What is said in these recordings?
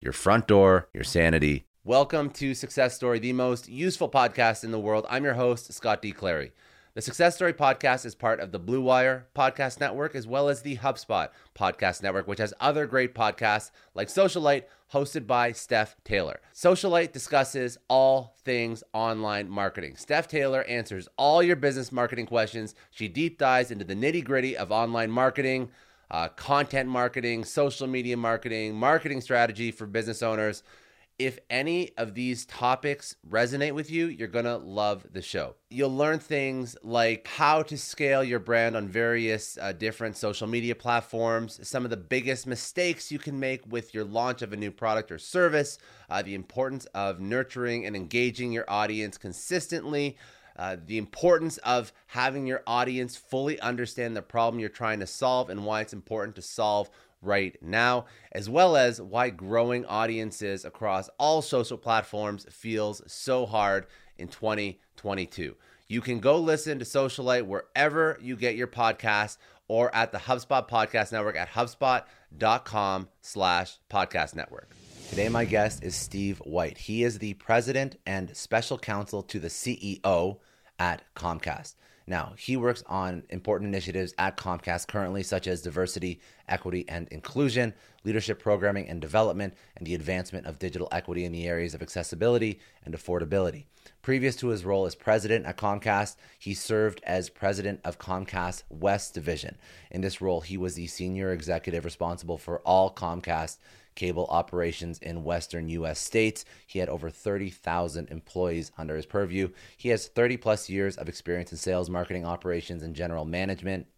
Your front door, your sanity. Welcome to Success Story, the most useful podcast in the world. I'm your host, Scott D. Clary. The Success Story podcast is part of the Blue Wire podcast network as well as the HubSpot podcast network, which has other great podcasts like Socialite, hosted by Steph Taylor. Socialite discusses all things online marketing. Steph Taylor answers all your business marketing questions. She deep dives into the nitty gritty of online marketing uh, content marketing, social media marketing, marketing strategy for business owners. If any of these topics resonate with you, you're to love the show. You'll learn things like how to scale your brand on various uh, different social media platforms, some of the biggest mistakes you can make with your launch of a new product or service, uh, the importance of nurturing and engaging your audience consistently, uh, the importance of having your audience fully understand the problem you're trying to solve and why it's important to solve right now, as well as why growing audiences across all social platforms feels so hard in 2022. You can go listen to Socialite wherever you get your podcast or at the HubSpot Podcast Network at hubspot.com slash podcast network. Today, my guest is Steve White. He is the president and special counsel to the CEO at Comcast. Now, he works on important initiatives at Comcast currently, such as diversity, equity, and inclusion, leadership programming and development, and the advancement of digital equity in the areas of accessibility and affordability. Previous to his role as president at Comcast, he served as president of Comcast West Division. In this role, he was the senior executive responsible for all Comcast cable operations in western U.S. states. He had over 30,000 employees under his purview. He has 30 plus years of experience in sales, marketing, operations, and general management.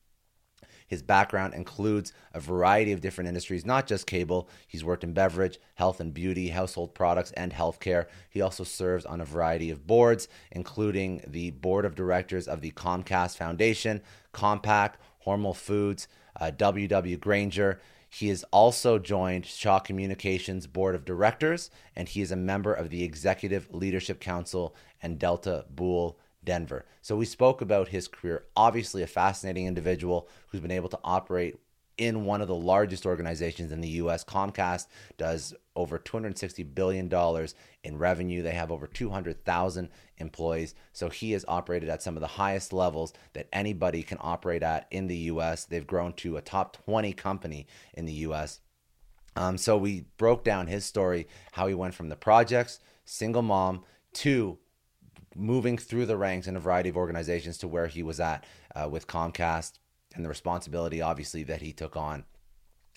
His background includes a variety of different industries, not just cable. He's worked in beverage, health and beauty, household products, and healthcare. He also serves on a variety of boards, including the board of directors of the Comcast Foundation, Compaq, Hormel Foods, uh, WW Grainger. He has also joined Shaw Communications Board of Directors, and he is a member of the Executive Leadership Council and Delta Boule Denver. So we spoke about his career. Obviously, a fascinating individual who's been able to operate in one of the largest organizations in the US. Comcast does over $260 billion in revenue. They have over 200,000 employees. So he has operated at some of the highest levels that anybody can operate at in the US. They've grown to a top 20 company in the US. Um, so we broke down his story, how he went from the projects, single mom, to moving through the ranks in a variety of organizations to where he was at uh, with Comcast and the responsibility, obviously, that he took on.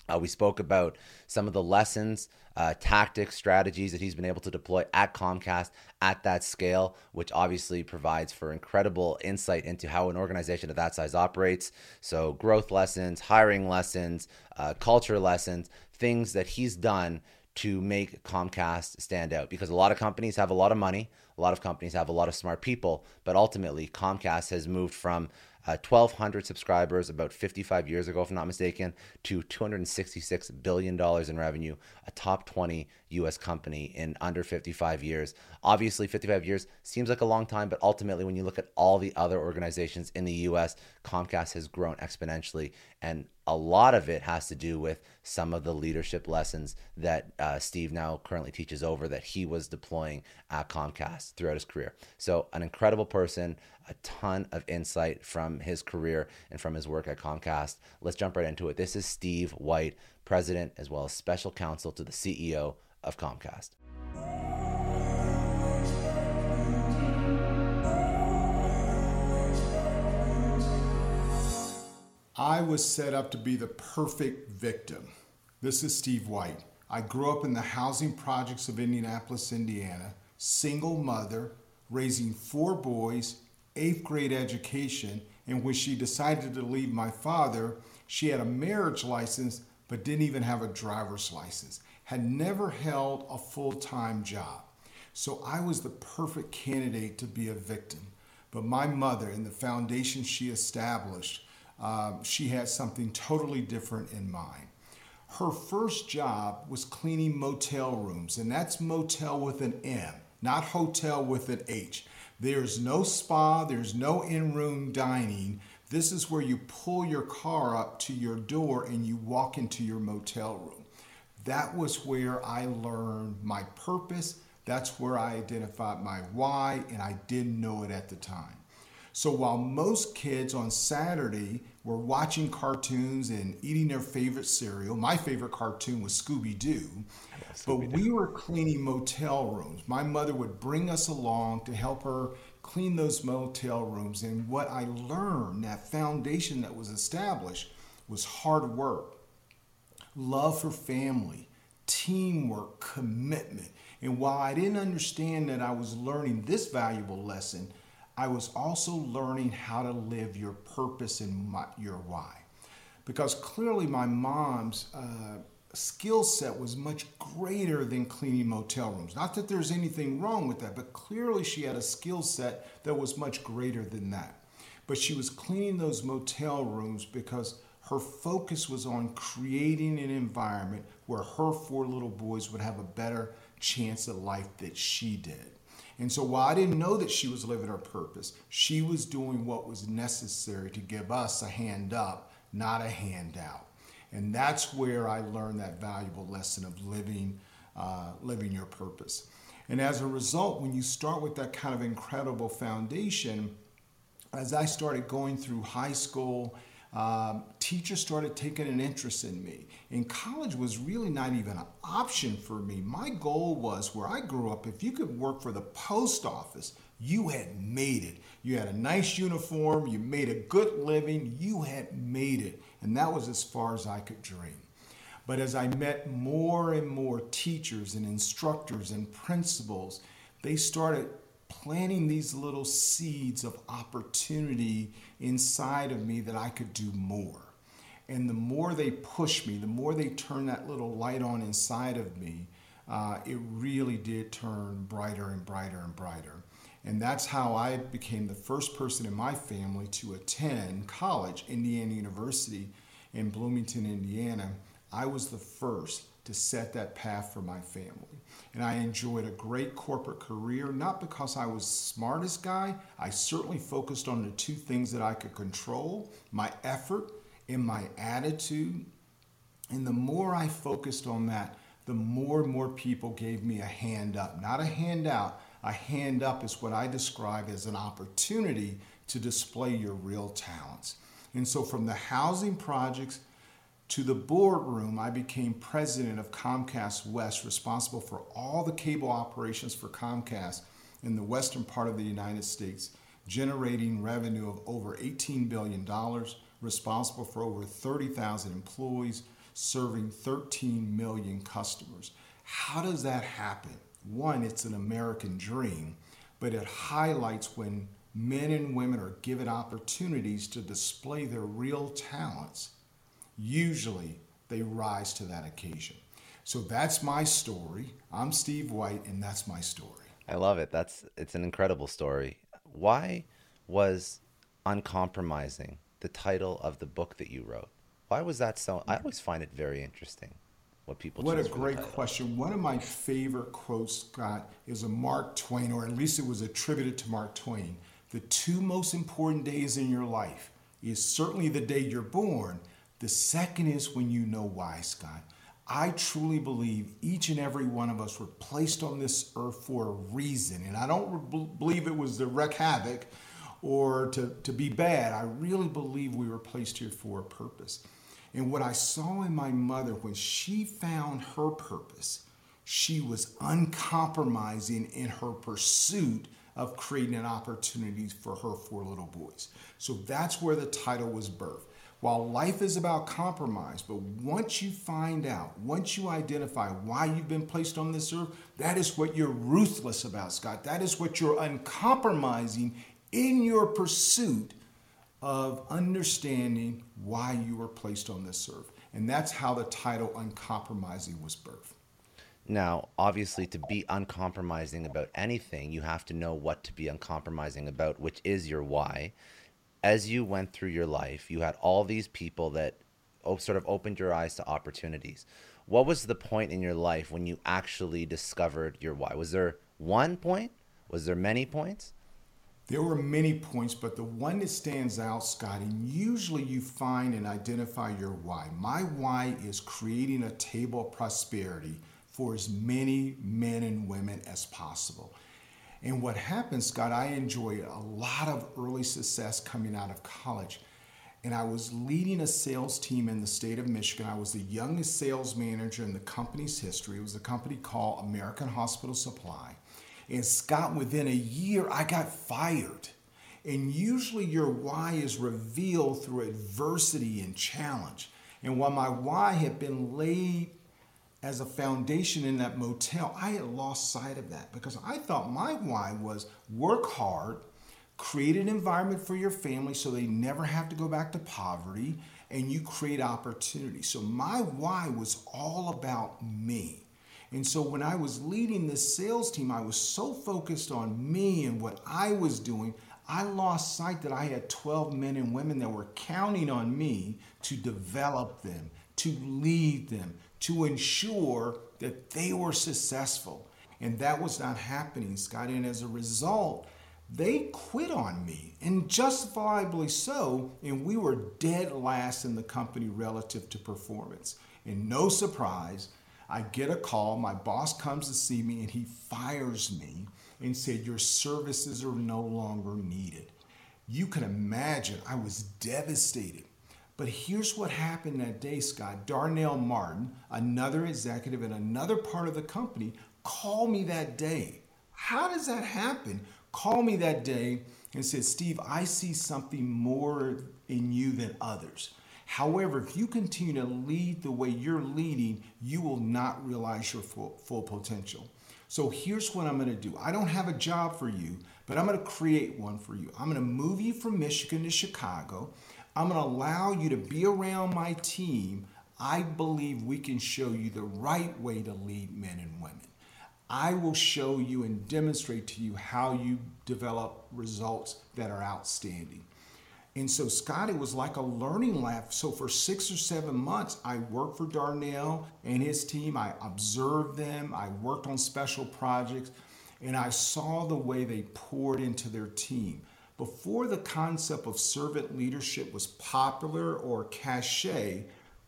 Uh, we spoke about some of the lessons, uh, tactics, strategies that he's been able to deploy at Comcast at that scale, which obviously provides for incredible insight into how an organization of that size operates. So, growth lessons, hiring lessons, uh, culture lessons, things that he's done to make Comcast stand out because a lot of companies have a lot of money, a lot of companies have a lot of smart people, but ultimately Comcast has moved from uh, 1,200 subscribers about 55 years ago, if I'm not mistaken, to $266 billion in revenue, a top 20 US company in under 55 years. Obviously, 55 years seems like a long time, but ultimately, when you look at all the other organizations in the US, Comcast has grown exponentially. And a lot of it has to do with some of the leadership lessons that uh, Steve now currently teaches over that he was deploying at Comcast throughout his career. So, an incredible person, a ton of insight from his career and from his work at Comcast. Let's jump right into it. This is Steve White, president as well as special counsel to the CEO of Comcast. I was set up to be the perfect victim. This is Steve White. I grew up in the housing projects of Indianapolis, Indiana, single mother, raising four boys, eighth grade education, and when she decided to leave my father, she had a marriage license but didn't even have a driver's license, had never held a full time job. So I was the perfect candidate to be a victim. But my mother and the foundation she established um, she had something totally different in mind. Her first job was cleaning motel rooms, and that's motel with an M, not hotel with an H. There's no spa, there's no in room dining. This is where you pull your car up to your door and you walk into your motel room. That was where I learned my purpose. That's where I identified my why, and I didn't know it at the time. So while most kids on Saturday were watching cartoons and eating their favorite cereal, my favorite cartoon was Scooby Doo, but we were cleaning motel rooms. My mother would bring us along to help her clean those motel rooms. And what I learned, that foundation that was established, was hard work, love for family, teamwork, commitment. And while I didn't understand that I was learning this valuable lesson, I was also learning how to live your purpose and my, your why. Because clearly, my mom's uh, skill set was much greater than cleaning motel rooms. Not that there's anything wrong with that, but clearly, she had a skill set that was much greater than that. But she was cleaning those motel rooms because her focus was on creating an environment where her four little boys would have a better chance at life that she did. And so while I didn't know that she was living her purpose, she was doing what was necessary to give us a hand up, not a handout. And that's where I learned that valuable lesson of living, uh, living your purpose. And as a result, when you start with that kind of incredible foundation, as I started going through high school um, teachers started taking an interest in me. And college was really not even an option for me. My goal was where I grew up, if you could work for the post office, you had made it. You had a nice uniform, you made a good living, you had made it. And that was as far as I could dream. But as I met more and more teachers and instructors and principals, they started planting these little seeds of opportunity inside of me that I could do more. And the more they push me, the more they turn that little light on inside of me, uh, it really did turn brighter and brighter and brighter. And that's how I became the first person in my family to attend college, Indiana University in Bloomington, Indiana. I was the first to set that path for my family. And I enjoyed a great corporate career, not because I was smartest guy. I certainly focused on the two things that I could control, my effort and my attitude. And the more I focused on that, the more and more people gave me a hand up, not a handout. A hand up is what I describe as an opportunity to display your real talents. And so, from the housing projects to the boardroom, I became president of Comcast West, responsible for all the cable operations for Comcast in the western part of the United States, generating revenue of over $18 billion, responsible for over 30,000 employees, serving 13 million customers. How does that happen? One, it's an American dream, but it highlights when men and women are given opportunities to display their real talents. Usually, they rise to that occasion. So that's my story. I'm Steve White, and that's my story. I love it. That's it's an incredible story. Why was uncompromising the title of the book that you wrote? Why was that so? I always find it very interesting what people. What a great question! One of my favorite quotes, Scott, is a Mark Twain, or at least it was attributed to Mark Twain. The two most important days in your life is certainly the day you're born. The second is when you know why, Scott. I truly believe each and every one of us were placed on this earth for a reason. And I don't believe it was to wreak havoc or to, to be bad. I really believe we were placed here for a purpose. And what I saw in my mother when she found her purpose, she was uncompromising in her pursuit of creating an opportunity for her four little boys. So that's where the title was birthed. While life is about compromise, but once you find out, once you identify why you've been placed on this earth, that is what you're ruthless about, Scott. That is what you're uncompromising in your pursuit of understanding why you were placed on this earth. And that's how the title Uncompromising was birthed. Now, obviously, to be uncompromising about anything, you have to know what to be uncompromising about, which is your why as you went through your life, you had all these people that oh, sort of opened your eyes to opportunities. What was the point in your life when you actually discovered your why? Was there one point? Was there many points? There were many points, but the one that stands out, Scott, and usually you find and identify your why. My why is creating a table of prosperity for as many men and women as possible. And what happened, Scott, I enjoyed a lot of early success coming out of college. And I was leading a sales team in the state of Michigan. I was the youngest sales manager in the company's history. It was a company called American Hospital Supply. And Scott, within a year, I got fired. And usually your why is revealed through adversity and challenge. And while my why had been laid as a foundation in that motel, I had lost sight of that because I thought my why was work hard, create an environment for your family so they never have to go back to poverty, and you create opportunity. So my why was all about me. And so when I was leading this sales team, I was so focused on me and what I was doing, I lost sight that I had 12 men and women that were counting on me to develop them, to lead them, to ensure that they were successful. And that was not happening, Scott. And as a result, they quit on me, and justifiably so. And we were dead last in the company relative to performance. And no surprise, I get a call. My boss comes to see me and he fires me and said, Your services are no longer needed. You can imagine I was devastated. But here's what happened that day, Scott. Darnell Martin, another executive in another part of the company, called me that day. How does that happen? Call me that day and said, Steve, I see something more in you than others. However, if you continue to lead the way you're leading, you will not realize your full, full potential. So here's what I'm going to do. I don't have a job for you, but I'm going to create one for you. I'm going to move you from Michigan to Chicago. I'm going to allow you to be around my team. I believe we can show you the right way to lead men and women. I will show you and demonstrate to you how you develop results that are outstanding. And so, Scott, it was like a learning lab. So, for six or seven months, I worked for Darnell and his team. I observed them, I worked on special projects, and I saw the way they poured into their team. Before the concept of servant leadership was popular or cachet,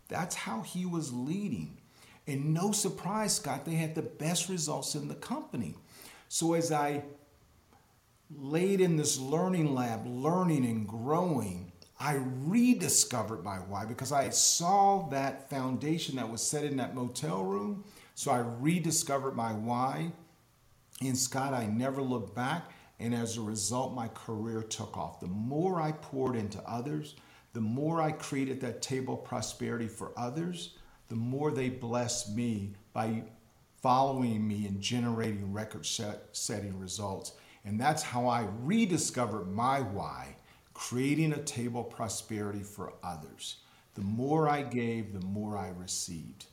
that's how he was leading. And no surprise, Scott, they had the best results in the company. So as I laid in this learning lab, learning and growing, I rediscovered my why because I saw that foundation that was set in that motel room. So I rediscovered my why. And Scott, I never looked back. And as a result, my career took off. The more I poured into others, the more I created that table of prosperity for others, the more they bless me by following me and generating record setting results. And that's how I rediscovered my why, creating a table of prosperity for others. The more I gave, the more I received.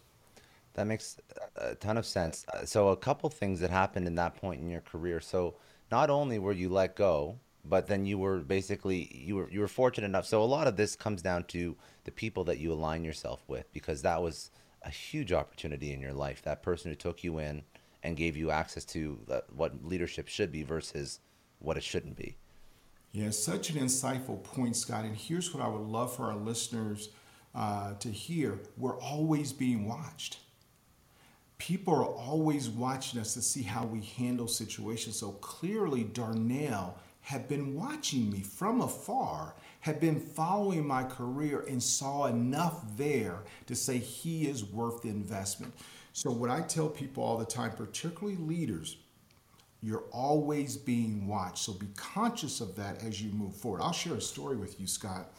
That makes a ton of sense. Uh, so, a couple things that happened in that point in your career. So, not only were you let go, but then you were basically you were you were fortunate enough. So, a lot of this comes down to the people that you align yourself with, because that was a huge opportunity in your life. That person who took you in and gave you access to the, what leadership should be versus what it shouldn't be. Yeah, such an insightful point, Scott. And here's what I would love for our listeners uh, to hear: we're always being watched people are always watching us to see how we handle situations. So clearly, Darnell had been watching me from afar, had been following my career, and saw enough there to say he is worth the investment. So, what I tell people all the time, particularly leaders, you're always being watched. So, be conscious of that as you move forward. I'll share a story with you, Scott.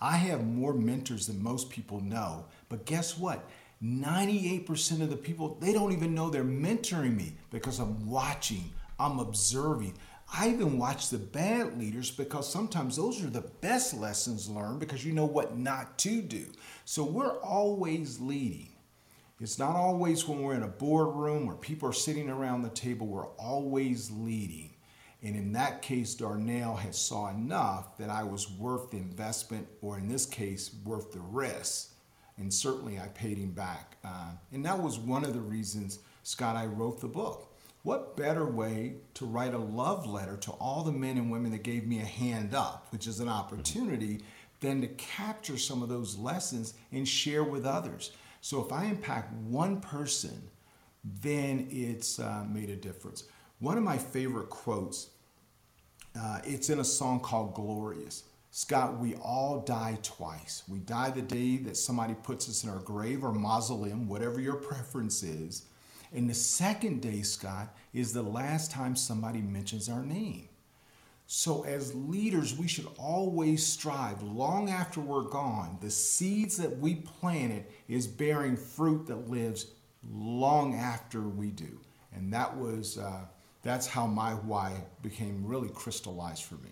I have more mentors than most people know, but guess what? 98% of the people, they don't even know they're mentoring me because I'm watching, I'm observing. I even watch the bad leaders because sometimes those are the best lessons learned because you know what not to do. So we're always leading. It's not always when we're in a boardroom where people are sitting around the table, we're always leading. And in that case, Darnell had saw enough that I was worth the investment, or in this case, worth the risk and certainly I paid him back. Uh, and that was one of the reasons, Scott, I wrote the book. What better way to write a love letter to all the men and women that gave me a hand up, which is an opportunity, than to capture some of those lessons and share with others? So if I impact one person, then it's uh, made a difference. One of my favorite quotes, uh, it's in a song called Glorious. Scott, we all die twice. We die the day that somebody puts us in our grave or mausoleum, whatever your preference is. And the second day, Scott, is the last time somebody mentions our name. So, as leaders, we should always strive, long after we're gone, the seeds that we planted is bearing fruit that lives long after we do. And that was, uh, that's how my why became really crystallized for me.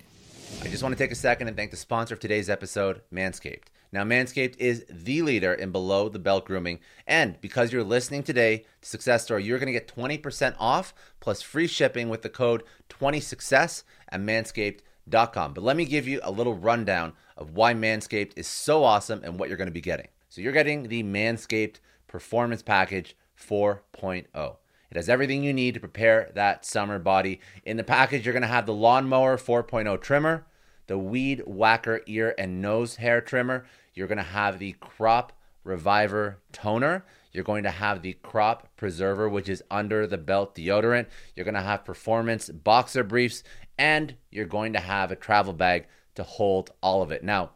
I just want to take a second and thank the sponsor of today's episode, Manscaped. Now, Manscaped is the leader in below the belt grooming. And because you're listening today to Success Story, you're going to get 20% off plus free shipping with the code 20success at manscaped.com. But let me give you a little rundown of why Manscaped is so awesome and what you're going to be getting. So, you're getting the Manscaped Performance Package 4.0. It has everything you need to prepare that summer body. In the package, you're going to have the Lawnmower 4.0 trimmer, the Weed Whacker ear and nose hair trimmer. You're going to have the Crop Reviver toner. You're going to have the Crop Preserver, which is under the belt deodorant. You're going to have performance boxer briefs, and you're going to have a travel bag to hold all of it. Now,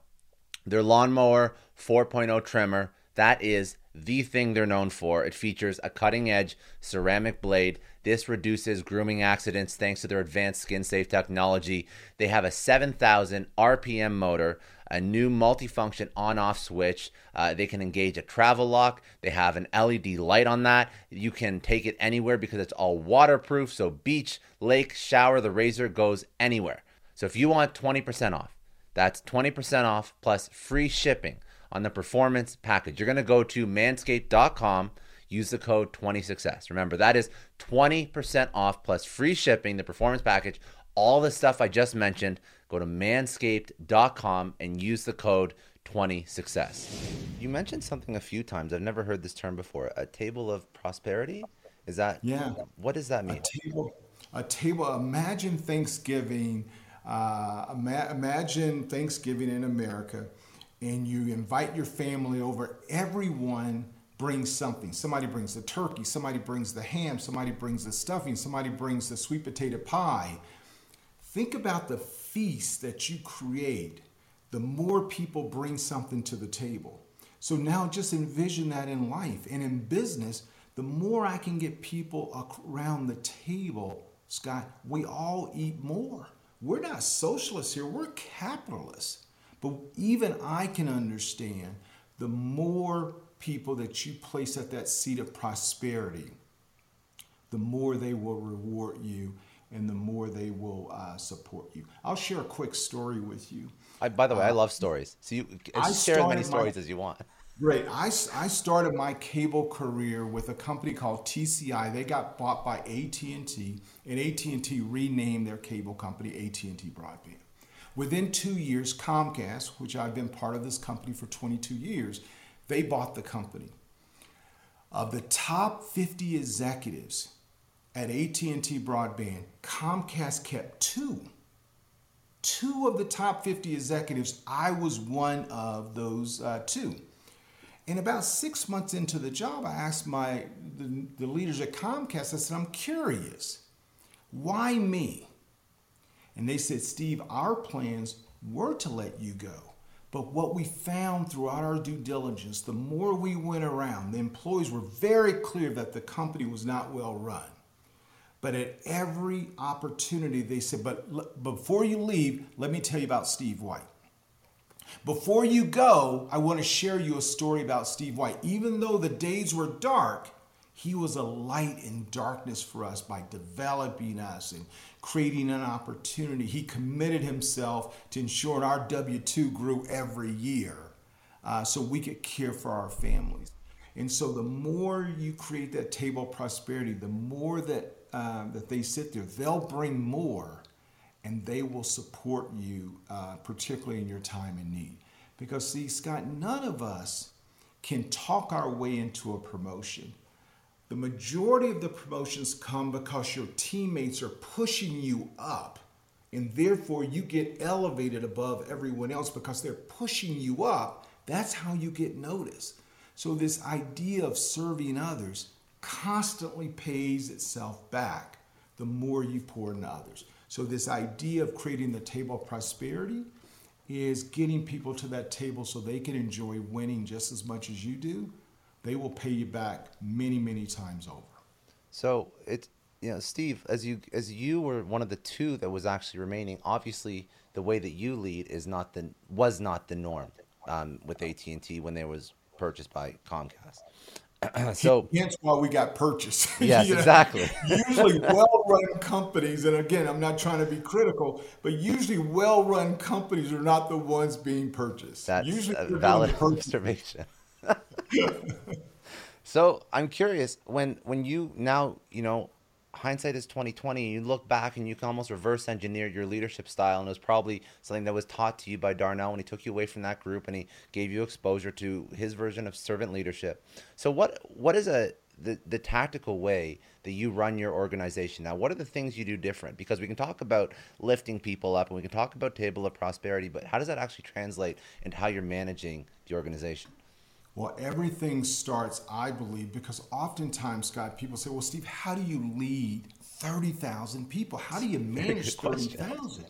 their Lawnmower 4.0 trimmer, that is the thing they're known for. It features a cutting edge ceramic blade. This reduces grooming accidents thanks to their advanced skin safe technology. They have a 7,000 RPM motor, a new multifunction on off switch. Uh, they can engage a travel lock. They have an LED light on that. You can take it anywhere because it's all waterproof. So, beach, lake, shower, the razor goes anywhere. So, if you want 20% off, that's 20% off plus free shipping on the performance package. You're going to go to manscaped.com, use the code 20success. Remember, that is 20% off plus free shipping, the performance package. All the stuff I just mentioned, go to manscaped.com and use the code 20success. You mentioned something a few times. I've never heard this term before. A table of prosperity? Is that Yeah. What does that mean? A table a table imagine Thanksgiving uh, ima- imagine Thanksgiving in America and you invite your family over, everyone brings something. Somebody brings the turkey, somebody brings the ham, somebody brings the stuffing, somebody brings the sweet potato pie. Think about the feast that you create. The more people bring something to the table. So now just envision that in life and in business, the more I can get people around the table, Scott, we all eat more. We're not socialists here, we're capitalists. But even I can understand the more people that you place at that seat of prosperity, the more they will reward you and the more they will uh, support you. I'll share a quick story with you. I, by the way, uh, I love stories. So you share as many stories my, as you want. Great. I, I started my cable career with a company called TCI. They got bought by AT&T, and AT&T renamed their cable company AT&T Broadband. Within two years, Comcast, which I've been part of this company for 22 years, they bought the company. Of the top 50 executives at AT&T Broadband, Comcast kept two. Two of the top 50 executives, I was one of those uh, two. And about six months into the job, I asked my the, the leaders at Comcast, I said, I'm curious, why me? And they said, Steve, our plans were to let you go. But what we found throughout our due diligence, the more we went around, the employees were very clear that the company was not well run. But at every opportunity, they said, But before you leave, let me tell you about Steve White. Before you go, I want to share you a story about Steve White. Even though the days were dark, he was a light in darkness for us by developing us and creating an opportunity. He committed himself to ensuring our W 2 grew every year uh, so we could care for our families. And so, the more you create that table of prosperity, the more that, uh, that they sit there, they'll bring more and they will support you, uh, particularly in your time in need. Because, see, Scott, none of us can talk our way into a promotion. The majority of the promotions come because your teammates are pushing you up, and therefore you get elevated above everyone else because they're pushing you up. That's how you get noticed. So, this idea of serving others constantly pays itself back the more you pour into others. So, this idea of creating the table of prosperity is getting people to that table so they can enjoy winning just as much as you do. They will pay you back many, many times over. So it's you know, Steve, as you as you were one of the two that was actually remaining, obviously the way that you lead is not the was not the norm um, with AT and T when they was purchased by Comcast. so hence why we got purchased. Yes, exactly. usually well-run companies, and again, I'm not trying to be critical, but usually well-run companies are not the ones being purchased. That's usually a valid observation. So I'm curious when when you now you know hindsight is 2020 you look back and you can almost reverse engineer your leadership style and it was probably something that was taught to you by darnell when he took you away from that group and he gave you exposure to his version of servant leadership. So what what is a the, the tactical way that you run your organization? Now what are the things you do different? Because we can talk about lifting people up and we can talk about table of prosperity but how does that actually translate into how you're managing the organization well, everything starts, I believe, because oftentimes, Scott, people say, well, Steve, how do you lead 30,000 people? How do you manage 30,000?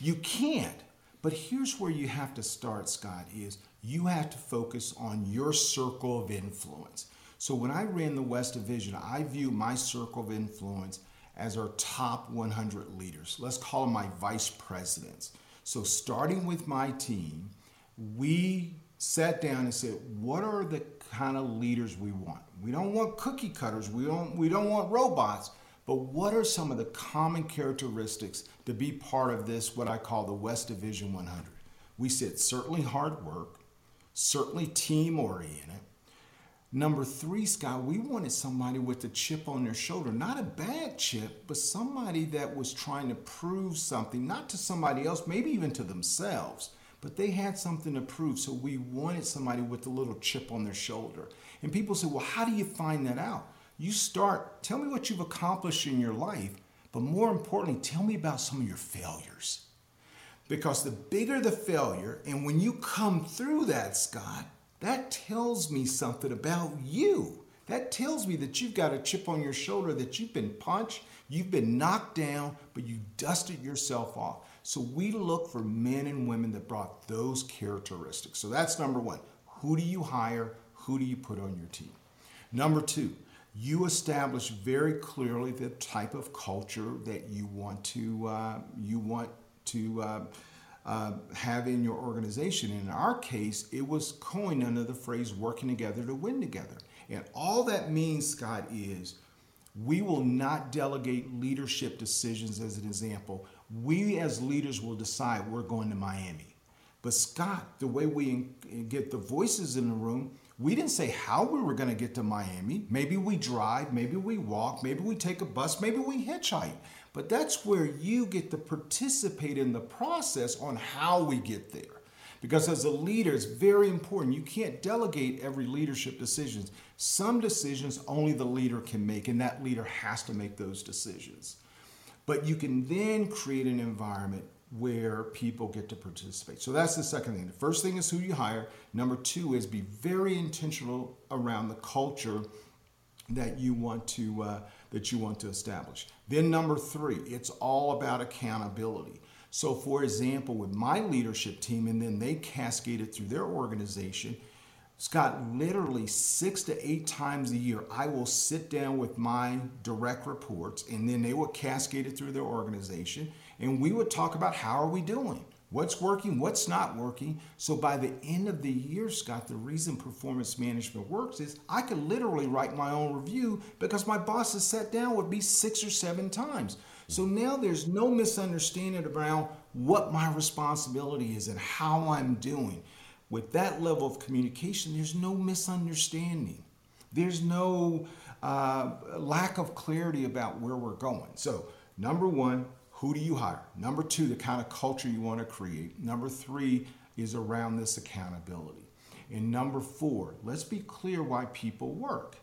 You can't. But here's where you have to start, Scott, is you have to focus on your circle of influence. So when I ran the West Division, I view my circle of influence as our top 100 leaders. Let's call them my vice presidents. So starting with my team, we sat down and said, what are the kind of leaders we want? We don't want cookie cutters, we don't, we don't want robots, but what are some of the common characteristics to be part of this, what I call the West Division 100? We said certainly hard work, certainly team oriented. Number three, Scott, we wanted somebody with a chip on their shoulder, not a bad chip, but somebody that was trying to prove something, not to somebody else, maybe even to themselves but they had something to prove. So we wanted somebody with a little chip on their shoulder. And people say, well, how do you find that out? You start, tell me what you've accomplished in your life, but more importantly, tell me about some of your failures. Because the bigger the failure, and when you come through that, Scott, that tells me something about you. That tells me that you've got a chip on your shoulder, that you've been punched, you've been knocked down, but you dusted yourself off. So we look for men and women that brought those characteristics. So that's number one. Who do you hire? Who do you put on your team? Number two, you establish very clearly the type of culture that you want to uh, you want to uh, uh, have in your organization. In our case, it was coined under the phrase working together to win together. And all that means, Scott, is we will not delegate leadership decisions as an example. We as leaders will decide we're going to Miami. But Scott, the way we get the voices in the room, we didn't say how we were going to get to Miami. Maybe we drive, maybe we walk, maybe we take a bus, maybe we hitchhike. But that's where you get to participate in the process on how we get there. Because as a leader, it's very important. You can't delegate every leadership decisions. Some decisions only the leader can make, and that leader has to make those decisions. But you can then create an environment where people get to participate. So that's the second thing. The first thing is who you hire. Number two is be very intentional around the culture that you want to uh, that you want to establish. Then number three, it's all about accountability. So, for example, with my leadership team, and then they cascaded through their organization. Scott, literally six to eight times a year, I will sit down with my direct reports, and then they will cascade it through their organization and we would talk about how are we doing? What's working what's not working? So by the end of the year scott the reason performance management works is i could literally write my own review because my boss has sat down with me six or seven times. So now there's no misunderstanding around what my responsibility is and how i'm doing with that level of communication there's no misunderstanding there's no uh, lack of clarity about where we're going so number one who do you hire? Number two, the kind of culture you want to create. Number three is around this accountability. And number four, let's be clear why people work.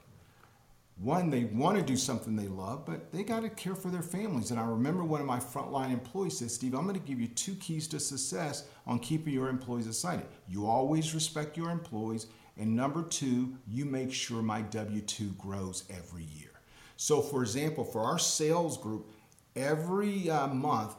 One, they want to do something they love, but they got to care for their families. And I remember one of my frontline employees said, Steve, I'm going to give you two keys to success on keeping your employees excited. You always respect your employees. And number two, you make sure my W 2 grows every year. So, for example, for our sales group, every uh, month,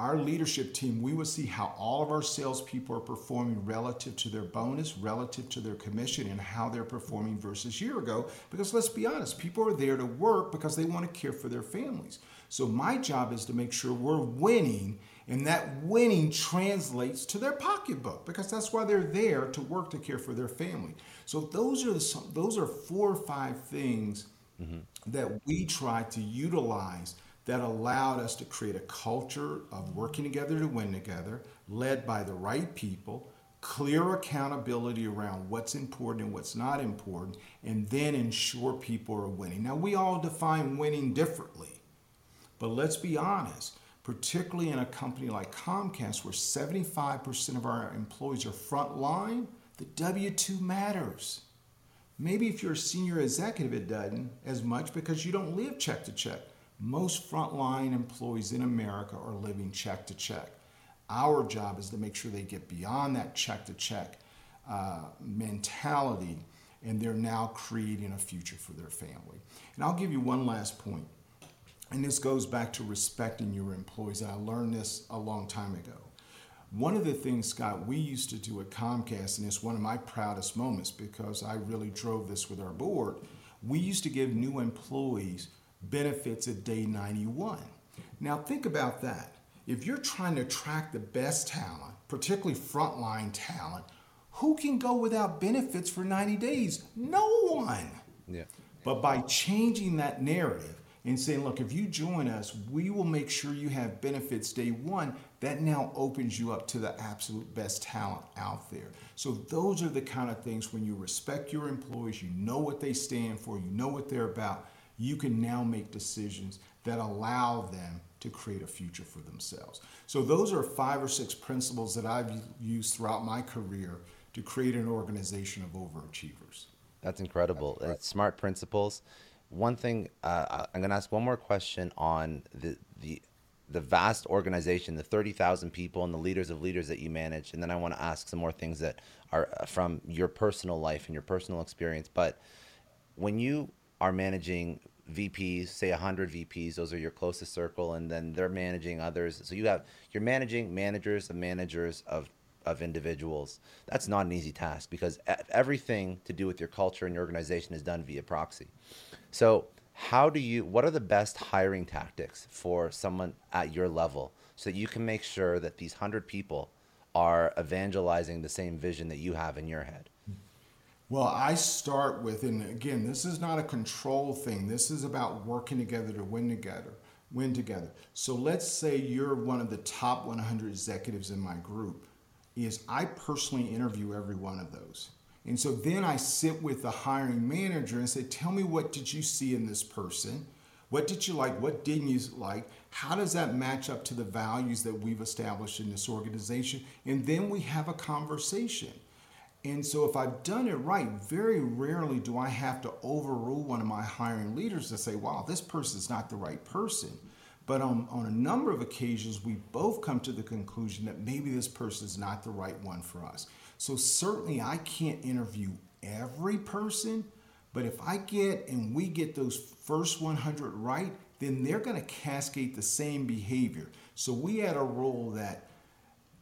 our leadership team, we would see how all of our salespeople are performing relative to their bonus, relative to their commission, and how they're performing versus year ago. Because let's be honest, people are there to work because they want to care for their families. So my job is to make sure we're winning, and that winning translates to their pocketbook because that's why they're there to work to care for their family. So those are the, those are four or five things mm-hmm. that we try to utilize that allowed us to create a culture of working together to win together, led by the right people, clear accountability around what's important and what's not important, and then ensure people are winning. Now, we all define winning differently, but let's be honest, particularly in a company like Comcast, where 75% of our employees are frontline, the W 2 matters. Maybe if you're a senior executive, it doesn't as much because you don't live check to check. Most frontline employees in America are living check to check. Our job is to make sure they get beyond that check to check uh, mentality and they're now creating a future for their family. And I'll give you one last point. And this goes back to respecting your employees. I learned this a long time ago. One of the things, Scott, we used to do at Comcast, and it's one of my proudest moments because I really drove this with our board, we used to give new employees benefits at day 91. Now, think about that. If you're trying to attract the best talent, particularly frontline talent, who can go without benefits for 90 days? No one. Yeah. But by changing that narrative and saying, look, if you join us, we will make sure you have benefits day one, that now opens you up to the absolute best talent out there. So, those are the kind of things when you respect your employees, you know what they stand for, you know what they're about you can now make decisions that allow them to create a future for themselves. So, those are five or six principles that I've used throughout my career to create an organization of overachievers. That's incredible. That's smart principles. One thing uh, I'm going to ask one more question on the the the vast organization, the 30,000 people and the leaders of leaders that you manage. And then I want to ask some more things that are uh, from your personal life and your personal experience. But when you are managing VPs, say 100 VPs, those are your closest circle, and then they're managing others. So you have you're managing managers and managers of of individuals. That's not an easy task because everything to do with your culture and your organization is done via proxy. So how do you what are the best hiring tactics for someone at your level so that you can make sure that these 100 people are evangelizing the same vision that you have in your head? Well, I start with, and again, this is not a control thing. This is about working together to win together. Win together. So let's say you're one of the top 100 executives in my group. Is I personally interview every one of those. And so then I sit with the hiring manager and say, Tell me what did you see in this person? What did you like? What didn't you like? How does that match up to the values that we've established in this organization? And then we have a conversation. And so if I've done it right, very rarely do I have to overrule one of my hiring leaders to say, wow, this person's not the right person. But on, on a number of occasions, we both come to the conclusion that maybe this person is not the right one for us. So certainly I can't interview every person, but if I get and we get those first 100 right, then they're going to cascade the same behavior. So we had a rule that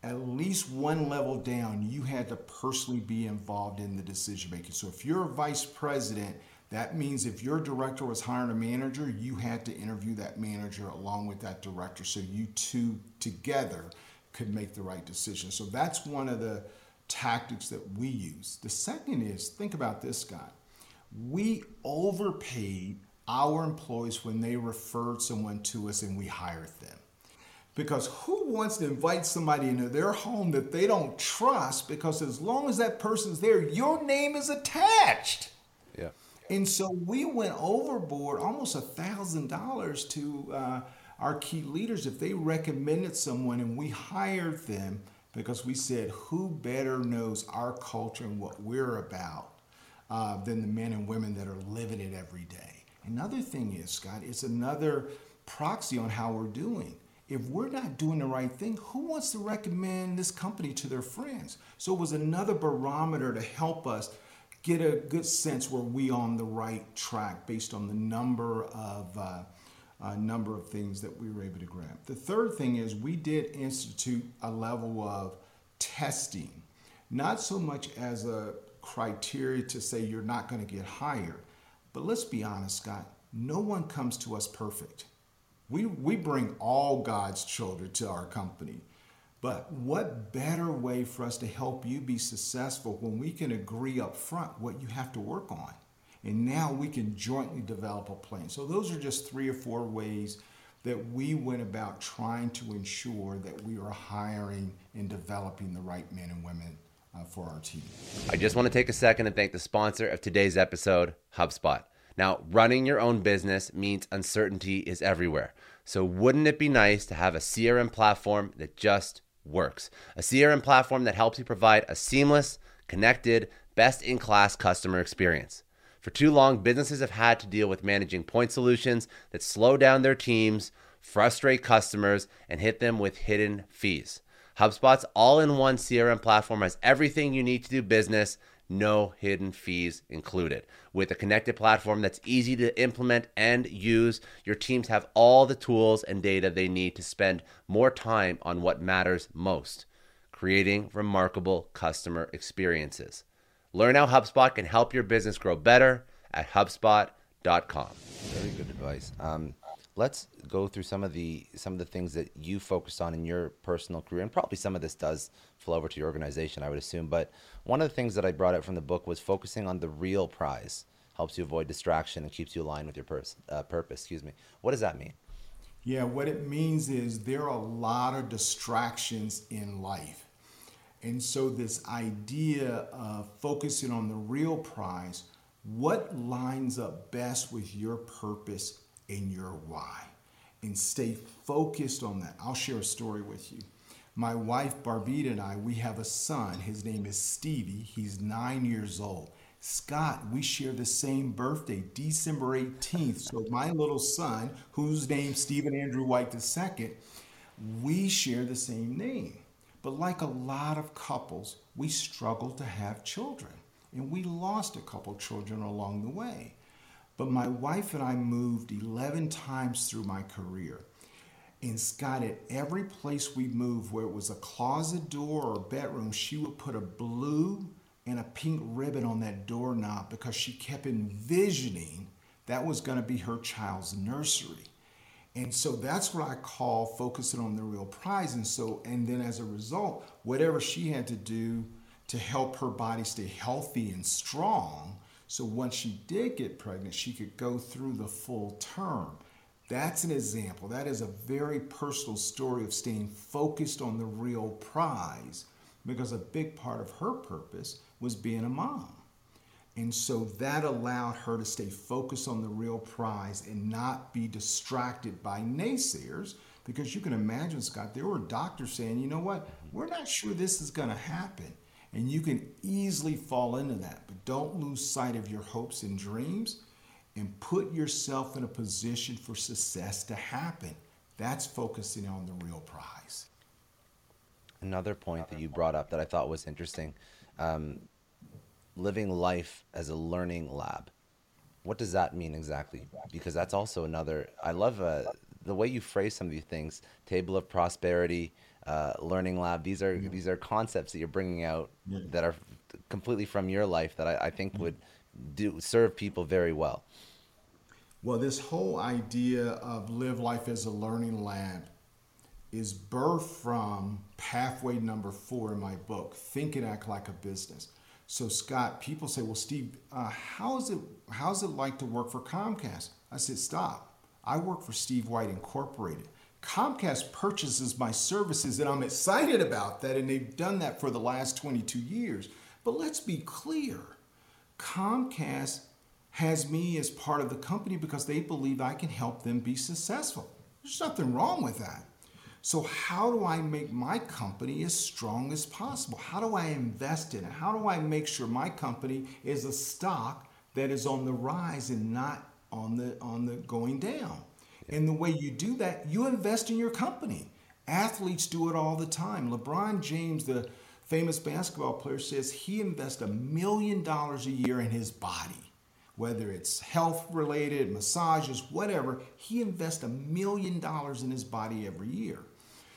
at least one level down, you had to personally be involved in the decision making. So if you're a vice president, that means if your director was hiring a manager, you had to interview that manager along with that director so you two together could make the right decision. So that's one of the tactics that we use. The second is think about this, Scott. We overpaid our employees when they referred someone to us and we hired them. Because who wants to invite somebody into their home that they don't trust? Because as long as that person's there, your name is attached. Yeah. And so we went overboard almost a thousand dollars to uh, our key leaders if they recommended someone and we hired them because we said, who better knows our culture and what we're about uh, than the men and women that are living it every day? Another thing is, Scott, it's another proxy on how we're doing. If we're not doing the right thing, who wants to recommend this company to their friends? So it was another barometer to help us get a good sense were we on the right track based on the number of uh, uh, number of things that we were able to grab. The third thing is we did institute a level of testing, not so much as a criteria to say you're not going to get hired, but let's be honest, Scott, no one comes to us perfect. We, we bring all God's children to our company. But what better way for us to help you be successful when we can agree up front what you have to work on? And now we can jointly develop a plan. So, those are just three or four ways that we went about trying to ensure that we are hiring and developing the right men and women uh, for our team. I just want to take a second and thank the sponsor of today's episode, HubSpot. Now, running your own business means uncertainty is everywhere. So, wouldn't it be nice to have a CRM platform that just works? A CRM platform that helps you provide a seamless, connected, best in class customer experience. For too long, businesses have had to deal with managing point solutions that slow down their teams, frustrate customers, and hit them with hidden fees. HubSpot's all in one CRM platform has everything you need to do business no hidden fees included. With a connected platform that's easy to implement and use, your teams have all the tools and data they need to spend more time on what matters most creating remarkable customer experiences. Learn how HubSpot can help your business grow better at HubSpot.com. Very good advice. Um, let's go through some of the some of the things that you focused on in your personal career, and probably some of this does flow over to your organization, I would assume. But one of the things that I brought up from the book was focusing on the real prize. Helps you avoid distraction and keeps you aligned with your pers- uh, purpose. Excuse me. What does that mean? Yeah, what it means is there are a lot of distractions in life. And so, this idea of focusing on the real prize, what lines up best with your purpose and your why? And stay focused on that. I'll share a story with you. My wife, Barbita, and I, we have a son. His name is Stevie. He's nine years old. Scott, we share the same birthday, December 18th. So, my little son, whose name Stephen Andrew White II, we share the same name. But like a lot of couples, we struggle to have children. And we lost a couple children along the way. But my wife and I moved 11 times through my career. And Scott, at every place we moved, where it was a closet door or bedroom, she would put a blue and a pink ribbon on that doorknob because she kept envisioning that was going to be her child's nursery. And so that's what I call focusing on the real prize. And so, and then as a result, whatever she had to do to help her body stay healthy and strong, so once she did get pregnant, she could go through the full term. That's an example. That is a very personal story of staying focused on the real prize because a big part of her purpose was being a mom. And so that allowed her to stay focused on the real prize and not be distracted by naysayers. Because you can imagine, Scott, there were doctors saying, you know what, we're not sure this is going to happen. And you can easily fall into that. But don't lose sight of your hopes and dreams and put yourself in a position for success to happen. That's focusing on the real prize. Another point that you brought up that I thought was interesting um, living life as a learning lab. What does that mean exactly? Because that's also another. I love uh, the way you phrase some of these things. Table of prosperity, uh, learning lab. These are yeah. these are concepts that you're bringing out yeah. that are completely from your life that I, I think yeah. would do serve people very well. Well, this whole idea of live life as a learning lab is birthed from pathway number four in my book, Think and Act Like a Business. So Scott, people say, well, Steve, uh, how is it how is it like to work for Comcast? I said, stop. I work for Steve White Incorporated. Comcast purchases my services, and I'm excited about that, and they've done that for the last 22 years. But let's be clear Comcast has me as part of the company because they believe I can help them be successful. There's nothing wrong with that. So, how do I make my company as strong as possible? How do I invest in it? How do I make sure my company is a stock that is on the rise and not on the on the going down? And the way you do that, you invest in your company. Athletes do it all the time. LeBron James, the famous basketball player, says he invests a million dollars a year in his body. Whether it's health related, massages, whatever, he invests a million dollars in his body every year.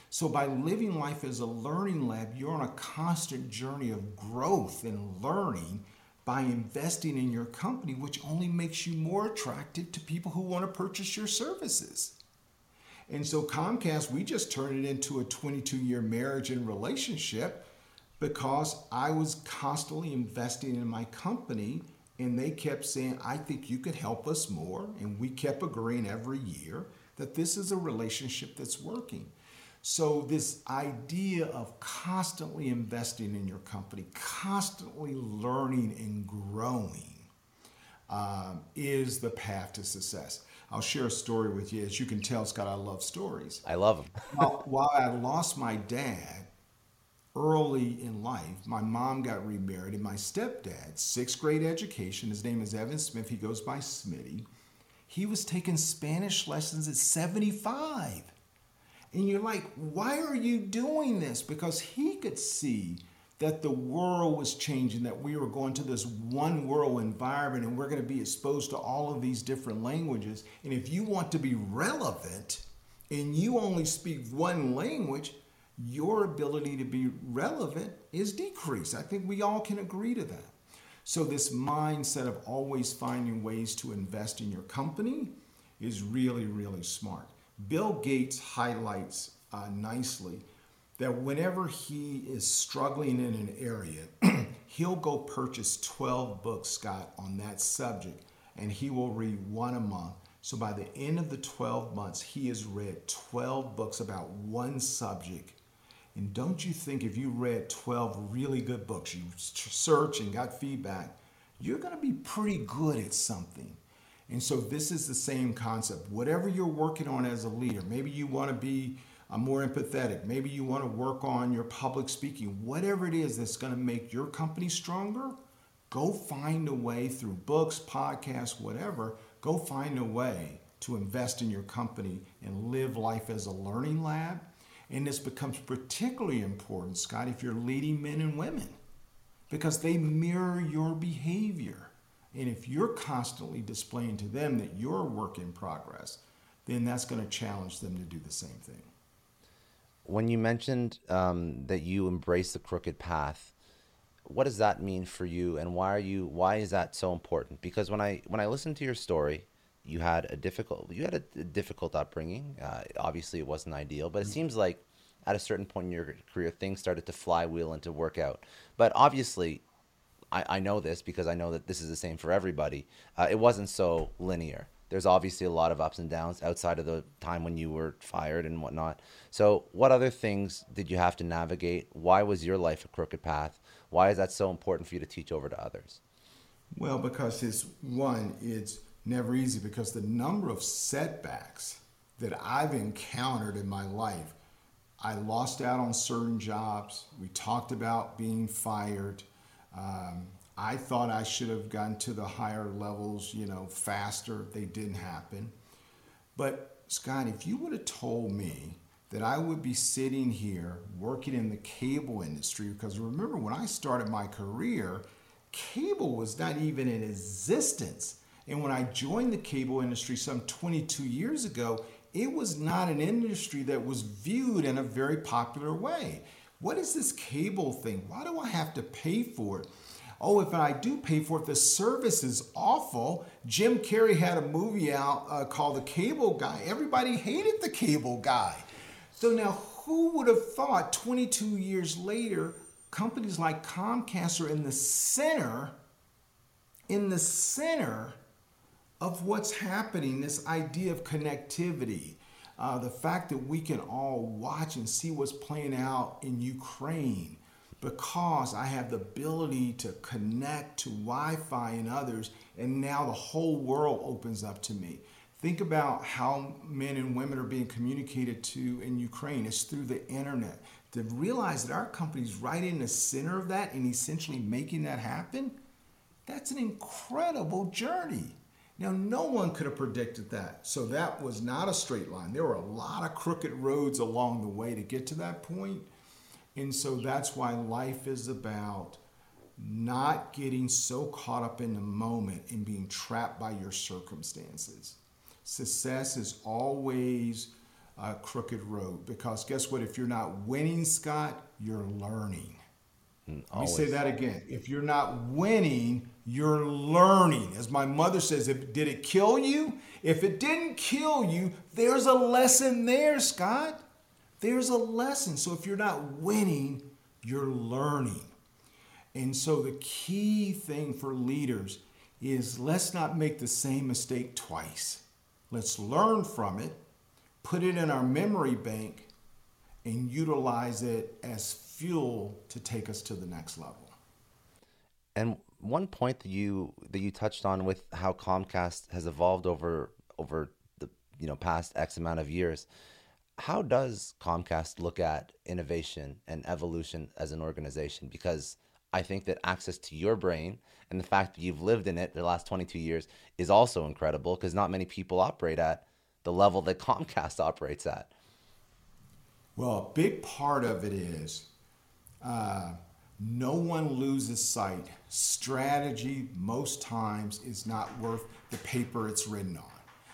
So, by living life as a learning lab, you're on a constant journey of growth and learning by investing in your company, which only makes you more attractive to people who want to purchase your services. And so, Comcast, we just turned it into a 22 year marriage and relationship because I was constantly investing in my company. And they kept saying, I think you could help us more. And we kept agreeing every year that this is a relationship that's working. So, this idea of constantly investing in your company, constantly learning and growing, um, is the path to success. I'll share a story with you. As you can tell, Scott, I love stories. I love them. while, while I lost my dad early in life, my mom got remarried, and my stepdad, sixth grade education, his name is Evan Smith, he goes by Smitty. He was taking Spanish lessons at 75. And you're like, why are you doing this? Because he could see that the world was changing, that we were going to this one world environment and we're going to be exposed to all of these different languages. And if you want to be relevant and you only speak one language, your ability to be relevant is decreased. I think we all can agree to that. So, this mindset of always finding ways to invest in your company is really, really smart. Bill Gates highlights uh, nicely that whenever he is struggling in an area, he'll go purchase 12 books, Scott, on that subject, and he will read one a month. So by the end of the 12 months, he has read 12 books about one subject. And don't you think if you read 12 really good books, you search and got feedback, you're going to be pretty good at something. And so this is the same concept. Whatever you're working on as a leader, maybe you want to be uh, more empathetic, maybe you want to work on your public speaking, whatever it is that's going to make your company stronger, go find a way through books, podcasts, whatever, go find a way to invest in your company and live life as a learning lab. And this becomes particularly important, Scott, if you're leading men and women, because they mirror your behavior. And if you're constantly displaying to them that you're a work in progress, then that's going to challenge them to do the same thing. When you mentioned um, that you embrace the crooked path, what does that mean for you, and why are you? Why is that so important? Because when I when I listened to your story, you had a difficult you had a, difficult upbringing. Uh, obviously, it wasn't ideal, but it mm-hmm. seems like at a certain point in your career, things started to flywheel and to work out. But obviously, I, I know this because I know that this is the same for everybody. Uh, it wasn't so linear. There's obviously a lot of ups and downs outside of the time when you were fired and whatnot. So, what other things did you have to navigate? Why was your life a crooked path? Why is that so important for you to teach over to others? Well, because it's one, it's never easy because the number of setbacks that I've encountered in my life, I lost out on certain jobs. We talked about being fired. Um, I thought I should have gotten to the higher levels, you know, faster. They didn't happen. But Scott, if you would have told me that I would be sitting here working in the cable industry, because remember when I started my career, cable was not even in existence. And when I joined the cable industry some 22 years ago, it was not an industry that was viewed in a very popular way. What is this cable thing? Why do I have to pay for it? Oh, if I do pay for it, the service is awful. Jim Carrey had a movie out uh, called The Cable Guy. Everybody hated the cable guy. So now, who would have thought 22 years later, companies like Comcast are in the center, in the center of what's happening, this idea of connectivity, uh, the fact that we can all watch and see what's playing out in Ukraine because I have the ability to connect to Wi Fi and others, and now the whole world opens up to me. Think about how men and women are being communicated to in Ukraine. It's through the internet. To realize that our company's right in the center of that and essentially making that happen, that's an incredible journey. Now, no one could have predicted that. So that was not a straight line. There were a lot of crooked roads along the way to get to that point. And so that's why life is about not getting so caught up in the moment and being trapped by your circumstances. Success is always a crooked road because guess what? If you're not winning, Scott, you're learning. Mm, Let me say that again. If you're not winning, you're learning. As my mother says, if, did it kill you? If it didn't kill you, there's a lesson there, Scott. There's a lesson. So if you're not winning, you're learning. And so the key thing for leaders is let's not make the same mistake twice. Let's learn from it, put it in our memory bank, and utilize it as fuel to take us to the next level. And one point that you that you touched on with how Comcast has evolved over over the you know past X amount of years. How does Comcast look at innovation and evolution as an organization? Because I think that access to your brain and the fact that you've lived in it the last 22 years is also incredible because not many people operate at the level that Comcast operates at. Well, a big part of it is uh, no one loses sight. Strategy, most times, is not worth the paper it's written on.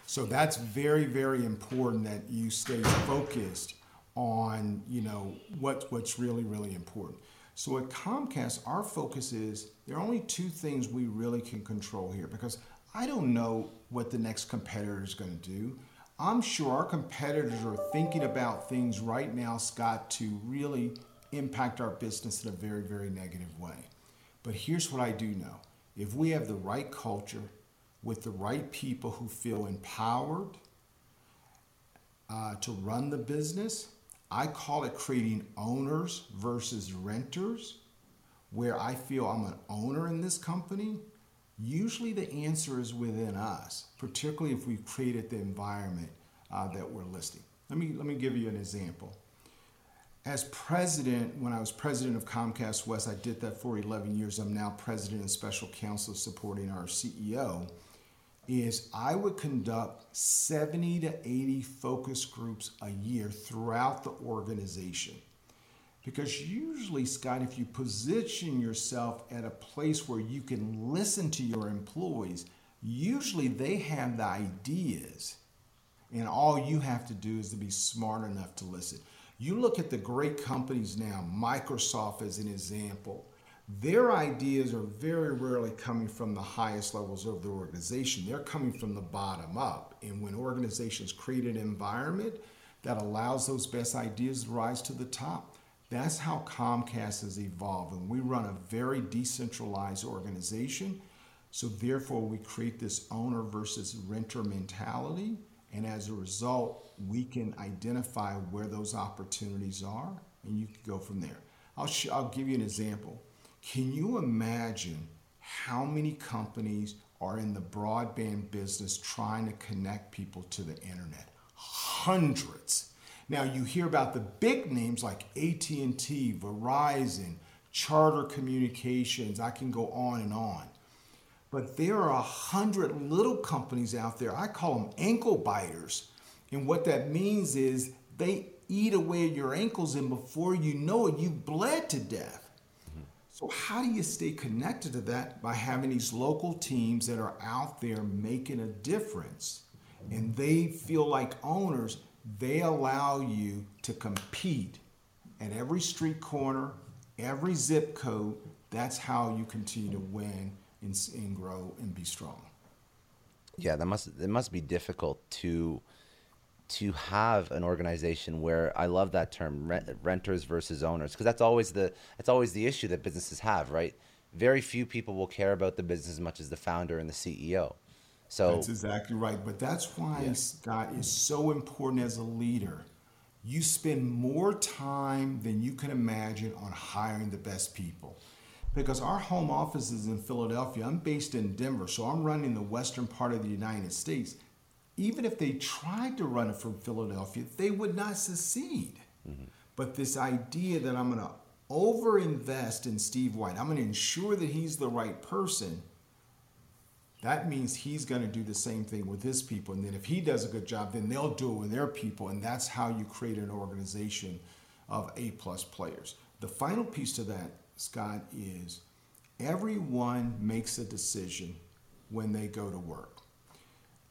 So that's very, very important that you stay focused on, you know, what, what's really, really important. So at Comcast, our focus is there are only two things we really can control here because I don't know what the next competitor is going to do. I'm sure our competitors are thinking about things right now, Scott, to really impact our business in a very, very negative way. But here's what I do know if we have the right culture with the right people who feel empowered uh, to run the business, I call it creating owners versus renters, where I feel I'm an owner in this company. Usually the answer is within us, particularly if we've created the environment uh, that we're listing. Let me, let me give you an example as president, when I was president of Comcast West, I did that for 11 years. I'm now president and special counsel supporting our CEO. Is I would conduct 70 to 80 focus groups a year throughout the organization. Because usually, Scott, if you position yourself at a place where you can listen to your employees, usually they have the ideas, and all you have to do is to be smart enough to listen. You look at the great companies now, Microsoft as an example. their ideas are very rarely coming from the highest levels of the organization. They're coming from the bottom up. And when organizations create an environment that allows those best ideas to rise to the top, that's how Comcast has evolved. And we run a very decentralized organization. So, therefore, we create this owner versus renter mentality. And as a result, we can identify where those opportunities are and you can go from there. I'll, sh- I'll give you an example. Can you imagine how many companies are in the broadband business trying to connect people to the internet? Hundreds. Now you hear about the big names like AT&T, Verizon, Charter Communications, I can go on and on. But there are a hundred little companies out there. I call them ankle biters. And what that means is they eat away at your ankles, and before you know it, you've bled to death. So, how do you stay connected to that? By having these local teams that are out there making a difference. And they feel like owners, they allow you to compete at every street corner, every zip code. That's how you continue to win and, and grow and be strong. Yeah, that must it must be difficult to to have an organization where I love that term rent, renters versus owners because that's always the that's always the issue that businesses have, right? Very few people will care about the business as much as the founder and the CEO. So that's exactly right. But that's why yeah. Scott is so important as a leader. You spend more time than you can imagine on hiring the best people. Because our home office is in Philadelphia. I'm based in Denver, so I'm running the western part of the United States even if they tried to run it from Philadelphia, they would not succeed. Mm-hmm. But this idea that I'm going to overinvest in Steve White, I'm going to ensure that he's the right person, that means he's going to do the same thing with his people. And then if he does a good job, then they'll do it with their people. And that's how you create an organization of A plus players. The final piece to that, Scott, is everyone makes a decision when they go to work.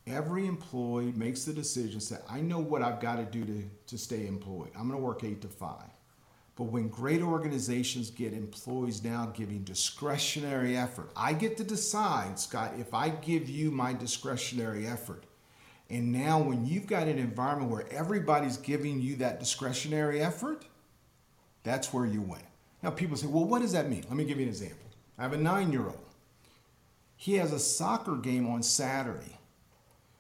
Every employee makes the decision say i know what i've got to do to, to stay employed. I'm going to work 8 to 5 but when great organizations get employees now giving discretionary effort i get to decide scott if i give you my discretionary effort. And now when you've got an environment where everybody's giving you that discretionary effort that's where you win now people say well what does that mean let me give you an example i have a nine year old he has a soccer game on saturday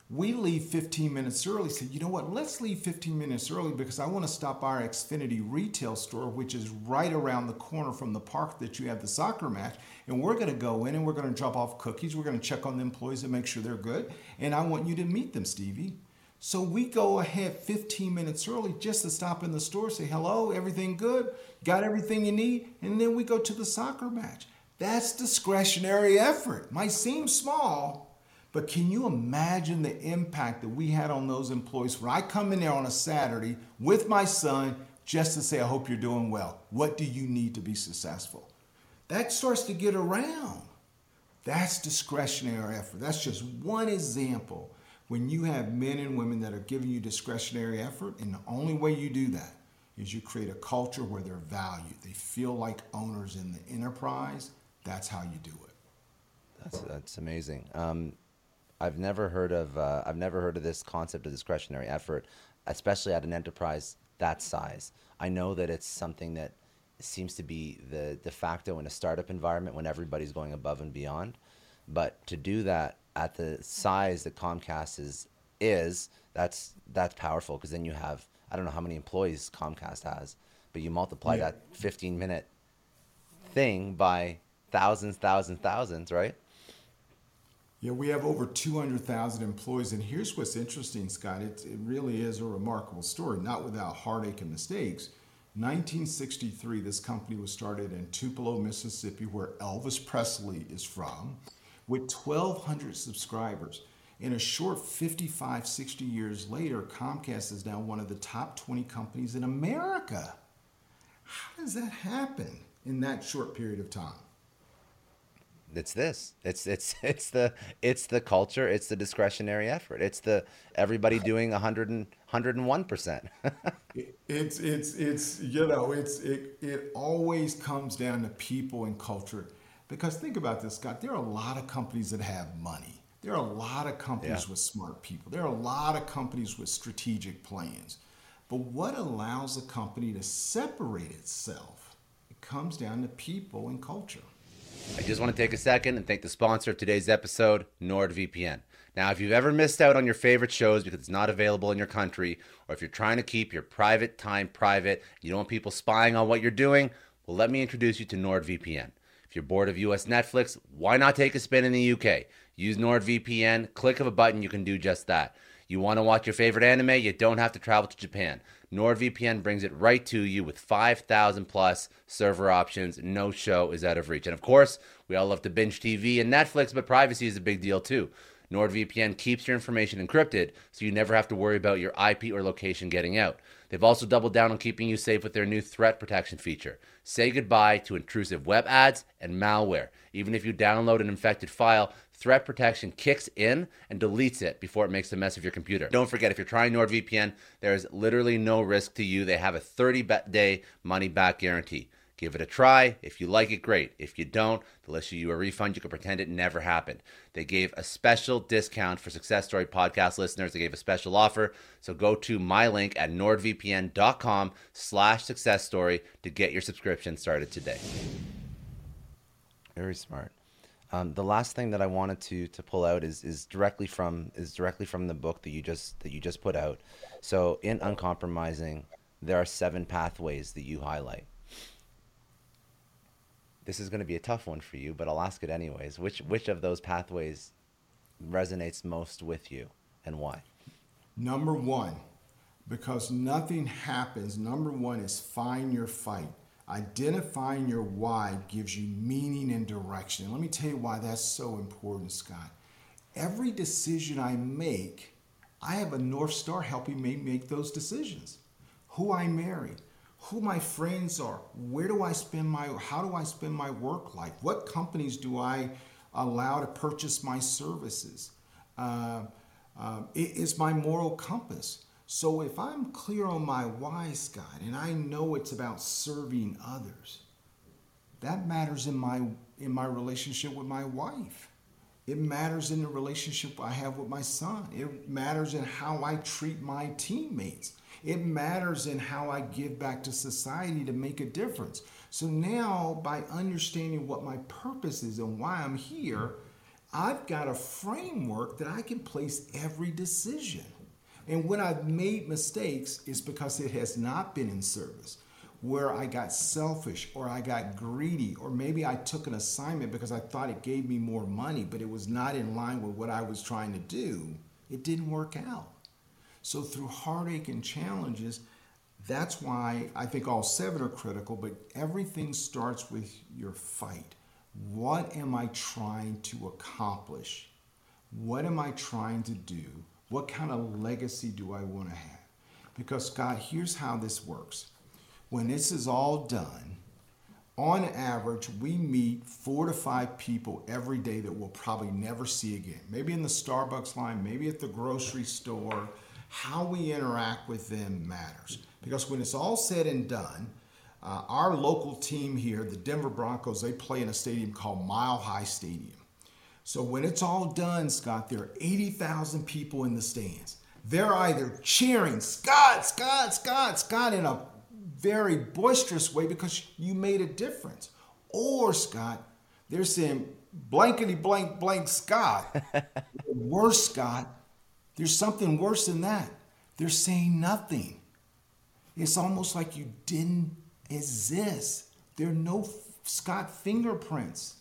we leave 15 minutes early. Said, you know what? Let's leave 15 minutes early because I want to stop our Xfinity retail store, which is right around the corner from the park that you have the soccer match. And we're going to go in and we're going to drop off cookies. We're going to check on the employees and make sure they're good. And I want you to meet them, Stevie. So we go ahead 15 minutes early just to stop in the store, say hello, everything good, got everything you need, and then we go to the soccer match. That's discretionary effort. Might seem small, but can you imagine the impact that we had on those employees when I come in there on a Saturday with my son just to say, I hope you're doing well. What do you need to be successful? That starts to get around. That's discretionary effort. That's just one example when you have men and women that are giving you discretionary effort, and the only way you do that is you create a culture where they're valued. They feel like owners in the enterprise. That's how you do it. That's that's amazing. Um, I've never heard of uh, I've never heard of this concept of discretionary effort, especially at an enterprise that size. I know that it's something that seems to be the de facto in a startup environment when everybody's going above and beyond. But to do that at the size that Comcast is is that's that's powerful because then you have I don't know how many employees Comcast has, but you multiply yeah. that 15 minute thing by thousands, thousands, thousands, right? Yeah, we have over 200,000 employees. And here's what's interesting, Scott. It, it really is a remarkable story, not without heartache and mistakes. 1963, this company was started in Tupelo, Mississippi, where Elvis Presley is from, with 1,200 subscribers. In a short 55, 60 years later, Comcast is now one of the top 20 companies in America. How does that happen in that short period of time? it's this. It's it's it's the it's the culture. It's the discretionary effort. It's the everybody doing 100 and 101 percent. It's it's it's you know it's it it always comes down to people and culture, because think about this, Scott. There are a lot of companies that have money. There are a lot of companies Yeah. with smart people. There are a lot of companies with strategic plans. But what allows a company to separate itself? It comes down to people and culture. I just want to take a second and thank the sponsor of today's episode, NordVPN. Now, if you've ever missed out on your favorite shows because it's not available in your country, or if you're trying to keep your private time private, you don't want people spying on what you're doing, well, let me introduce you to NordVPN. If you're bored of US Netflix, why not take a spin in the UK? Use NordVPN, click of a button, you can do just that. You want to watch your favorite anime? You don't have to travel to Japan. NordVPN brings it right to you with 5,000 plus server options. No show is out of reach. And of course, we all love to binge TV and Netflix, but privacy is a big deal too. NordVPN keeps your information encrypted so you never have to worry about your IP or location getting out. They've also doubled down on keeping you safe with their new threat protection feature. Say goodbye to intrusive web ads and malware. Even if you download an infected file, threat protection kicks in and deletes it before it makes a mess of your computer. Don't forget, if you're trying NordVPN, there is literally no risk to you. They have a 30 day money back guarantee. Give it a try. If you like it, great. If you don't, they'll issue you a refund. You can pretend it never happened. They gave a special discount for Success Story podcast listeners. They gave a special offer. So go to my link at nordvpn.com slash success story to get your subscription started today. Very smart. Um, the last thing that I wanted to to pull out is is directly from is directly from the book that you just that you just put out. So in uncompromising, there are seven pathways that you highlight. This is going to be a tough one for you, but I'll ask it anyways. Which which of those pathways resonates most with you, and why? Number one, because nothing happens, number one is find your fight. Identifying your why gives you meaning and direction. And let me tell you why that's so important, Scott. Every decision I make, I have a North Star helping me make those decisions. Who I marry, who my friends are, where do I spend my, how do I spend my work life? What companies do I allow to purchase my services? Uh, uh, it is my moral compass. So if I'm clear on my why, Scott, and I know it's about serving others, that matters in my in my relationship with my wife. It matters in the relationship I have with my son. It matters in how I treat my teammates. It matters in how I give back to society to make a difference. So now, by understanding what my purpose is and why I'm here, I've got a framework that I can place every decision. And when I've made mistakes, it's because it has not been in service. Where I got selfish or I got greedy, or maybe I took an assignment because I thought it gave me more money, but it was not in line with what I was trying to do, it didn't work out. So, through heartache and challenges, that's why I think all seven are critical, but everything starts with your fight. What am I trying to accomplish? What am I trying to do? What kind of legacy do I want to have? Because, Scott, here's how this works. When this is all done, on average, we meet four to five people every day that we'll probably never see again. Maybe in the Starbucks line, maybe at the grocery store. How we interact with them matters. Because when it's all said and done, uh, our local team here, the Denver Broncos, they play in a stadium called Mile High Stadium. So when it's all done, Scott, there are 80,000 people in the stands. They're either cheering, Scott, Scott, Scott, Scott, in a very boisterous way because you made a difference. Or, Scott, they're saying, blankety blank blank Scott. worse, Scott, there's something worse than that. They're saying nothing. It's almost like you didn't exist. There are no Scott fingerprints.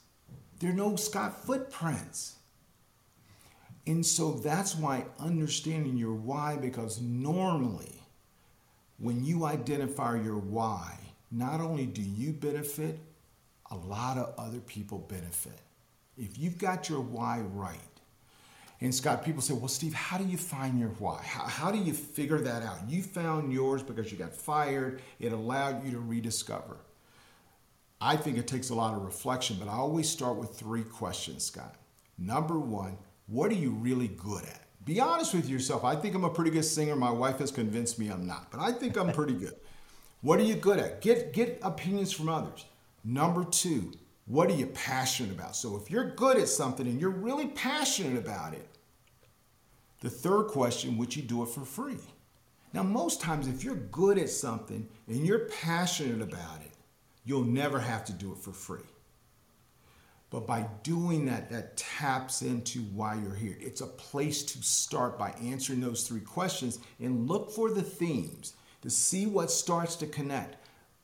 There are no Scott footprints. And so that's why understanding your why, because normally when you identify your why, not only do you benefit, a lot of other people benefit. If you've got your why right, and Scott, people say, well, Steve, how do you find your why? How, how do you figure that out? You found yours because you got fired, it allowed you to rediscover. I think it takes a lot of reflection, but I always start with three questions, Scott. Number one, what are you really good at? Be honest with yourself. I think I'm a pretty good singer. My wife has convinced me I'm not, but I think I'm pretty good. What are you good at? Get get opinions from others. Number 2, what are you passionate about? So if you're good at something and you're really passionate about it, the third question, would you do it for free? Now, most times, if you're good at something and you're passionate about it, you'll never have to do it for free. But by doing that, that taps into why you're here. It's a place to start by answering those three questions and look for the themes to see what starts to connect.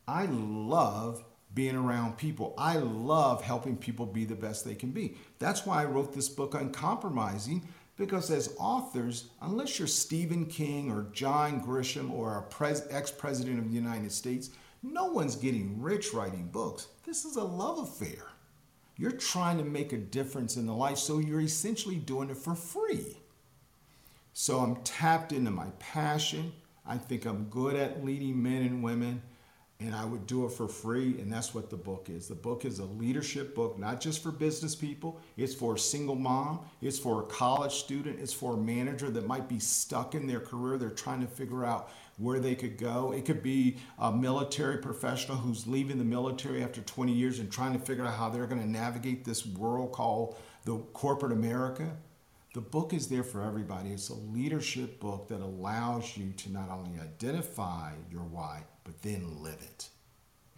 I love being around people. I love helping people be the best they can be. That's why I wrote this book, Uncompromising, because as authors, unless you're Stephen King or John Grisham or a ex president of the United States, no one's getting rich writing books. This is a love affair. You're trying to make a difference in the life, so you're essentially doing it for free. So I'm tapped into my passion. I think I'm good at leading men and women and I would do it for free. And that's what the book is. The book is a leadership book, not just for business people, it's for a single mom, it's for a college student, it's for a manager that might be stuck in their career. They're trying to figure out where they could go. It could be a military professional who's leaving the military after 20 years and trying to figure out how they're going to navigate this world called the corporate America. The book is there for everybody. It's a leadership book that allows you to not only identify your why, but then live it.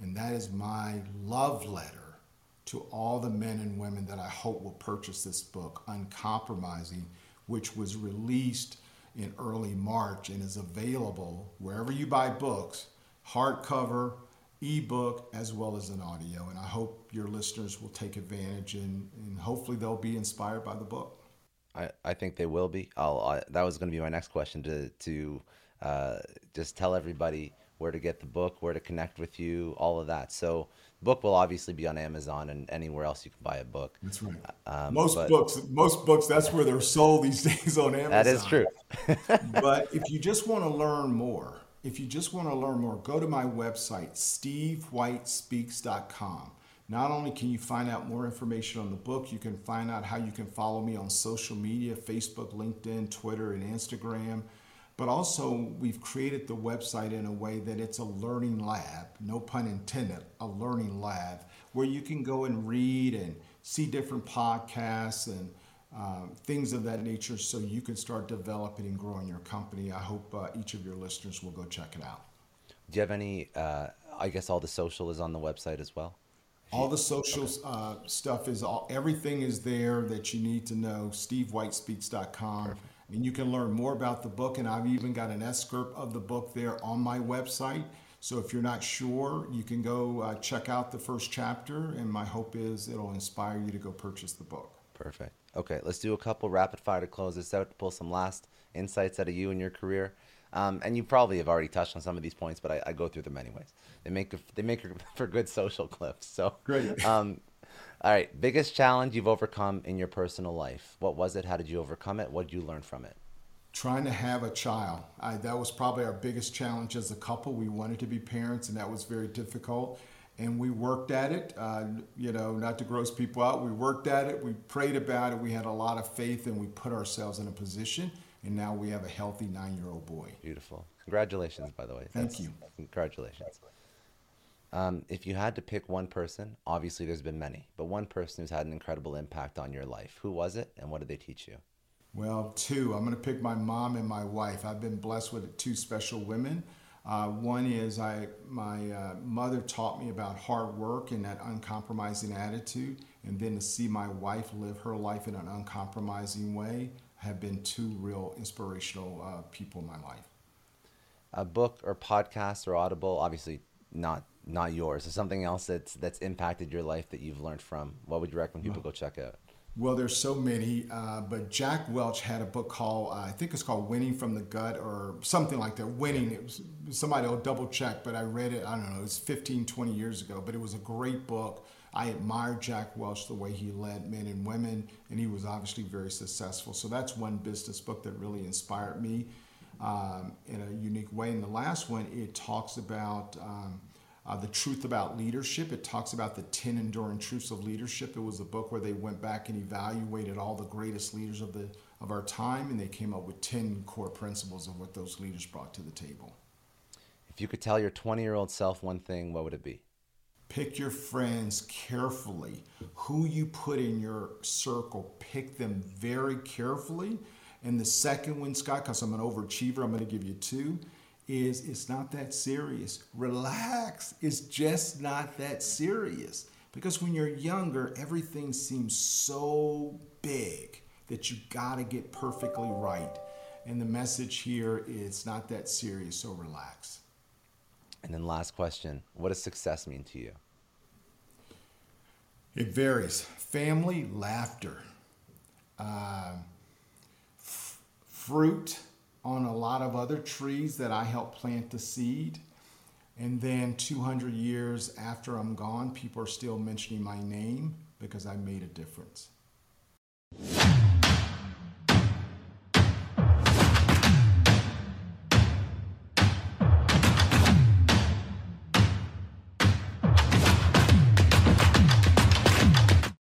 And that is my love letter to all the men and women that I hope will purchase this book, Uncompromising, which was released in early March and is available wherever you buy books, hardcover, ebook, as well as an audio. And I hope your listeners will take advantage and, and hopefully they'll be inspired by the book. I, I think they will be. I'll, I, that was going to be my next question to, to uh, just tell everybody where to get the book, where to connect with you, all of that. So, book will obviously be on Amazon and anywhere else you can buy a book. That's right. Um, most but, books, most books, that's where they're sold these days on Amazon. That is true. but if you just want to learn more, if you just want to learn more, go to my website, stevewhitespeaks.com. Not only can you find out more information on the book, you can find out how you can follow me on social media Facebook, LinkedIn, Twitter, and Instagram. But also, we've created the website in a way that it's a learning lab, no pun intended, a learning lab, where you can go and read and see different podcasts and um, things of that nature so you can start developing and growing your company. I hope uh, each of your listeners will go check it out. Do you have any? Uh, I guess all the social is on the website as well. All the social okay. uh, stuff is all. Everything is there that you need to know. SteveWhiteSpeaks.com. Perfect. And you can learn more about the book, and I've even got an excerpt of the book there on my website. So if you're not sure, you can go uh, check out the first chapter, and my hope is it'll inspire you to go purchase the book. Perfect. Okay, let's do a couple rapid fire to close this out to pull some last insights out of you and your career. Um, and you probably have already touched on some of these points, but I, I go through them anyways. They make they make for good social clips. So great. Um, all right, biggest challenge you've overcome in your personal life. What was it? How did you overcome it? What did you learn from it? Trying to have a child. I, that was probably our biggest challenge as a couple. We wanted to be parents, and that was very difficult. And we worked at it. Uh, you know, not to gross people out. We worked at it. We prayed about it. We had a lot of faith, and we put ourselves in a position. And now we have a healthy nine-year-old boy. Beautiful. Congratulations, by the way. Thank That's, you. Congratulations. Um, if you had to pick one person, obviously there's been many, but one person who's had an incredible impact on your life, who was it and what did they teach you? Well, two. I'm going to pick my mom and my wife. I've been blessed with two special women. Uh, one is I, my uh, mother taught me about hard work and that uncompromising attitude, and then to see my wife live her life in an uncompromising way have been two real inspirational uh, people in my life. A book or podcast or Audible, obviously not not yours? Is something else that's that's impacted your life that you've learned from? What would you recommend people go check out? Well, there's so many, uh, but Jack Welch had a book called uh, I think it's called Winning from the Gut or something like that. Winning. It was somebody will double check, but I read it. I don't know. It was 15, 20 years ago, but it was a great book. I admire Jack Welch the way he led men and women, and he was obviously very successful. So that's one business book that really inspired me um, in a unique way. And the last one, it talks about. Um, Uh, the Truth About Leadership, it talks about the 10 enduring truths of leadership. It was a book where they went back and evaluated all the greatest leaders of, the, of our time, and they came up with 10 core principles of what those leaders brought to the table. If you could tell your 20 year old self one thing, what would it be? Pick your friends carefully. Who you put in your circle, pick them very carefully. And the second one, Scott, because I'm an overachiever, I'm going to give you two is it's not that serious. Relax. It's just not that serious. Because when you're younger, everything seems so big that you got to get perfectly right. And the message here is not that serious, so relax. And then, last question What does success mean to you? It varies. Family, laughter, uh, fruit, on a lot of other trees that I helped plant the seed. And then 200 years after I'm gone, people are still mentioning my name because I made a difference.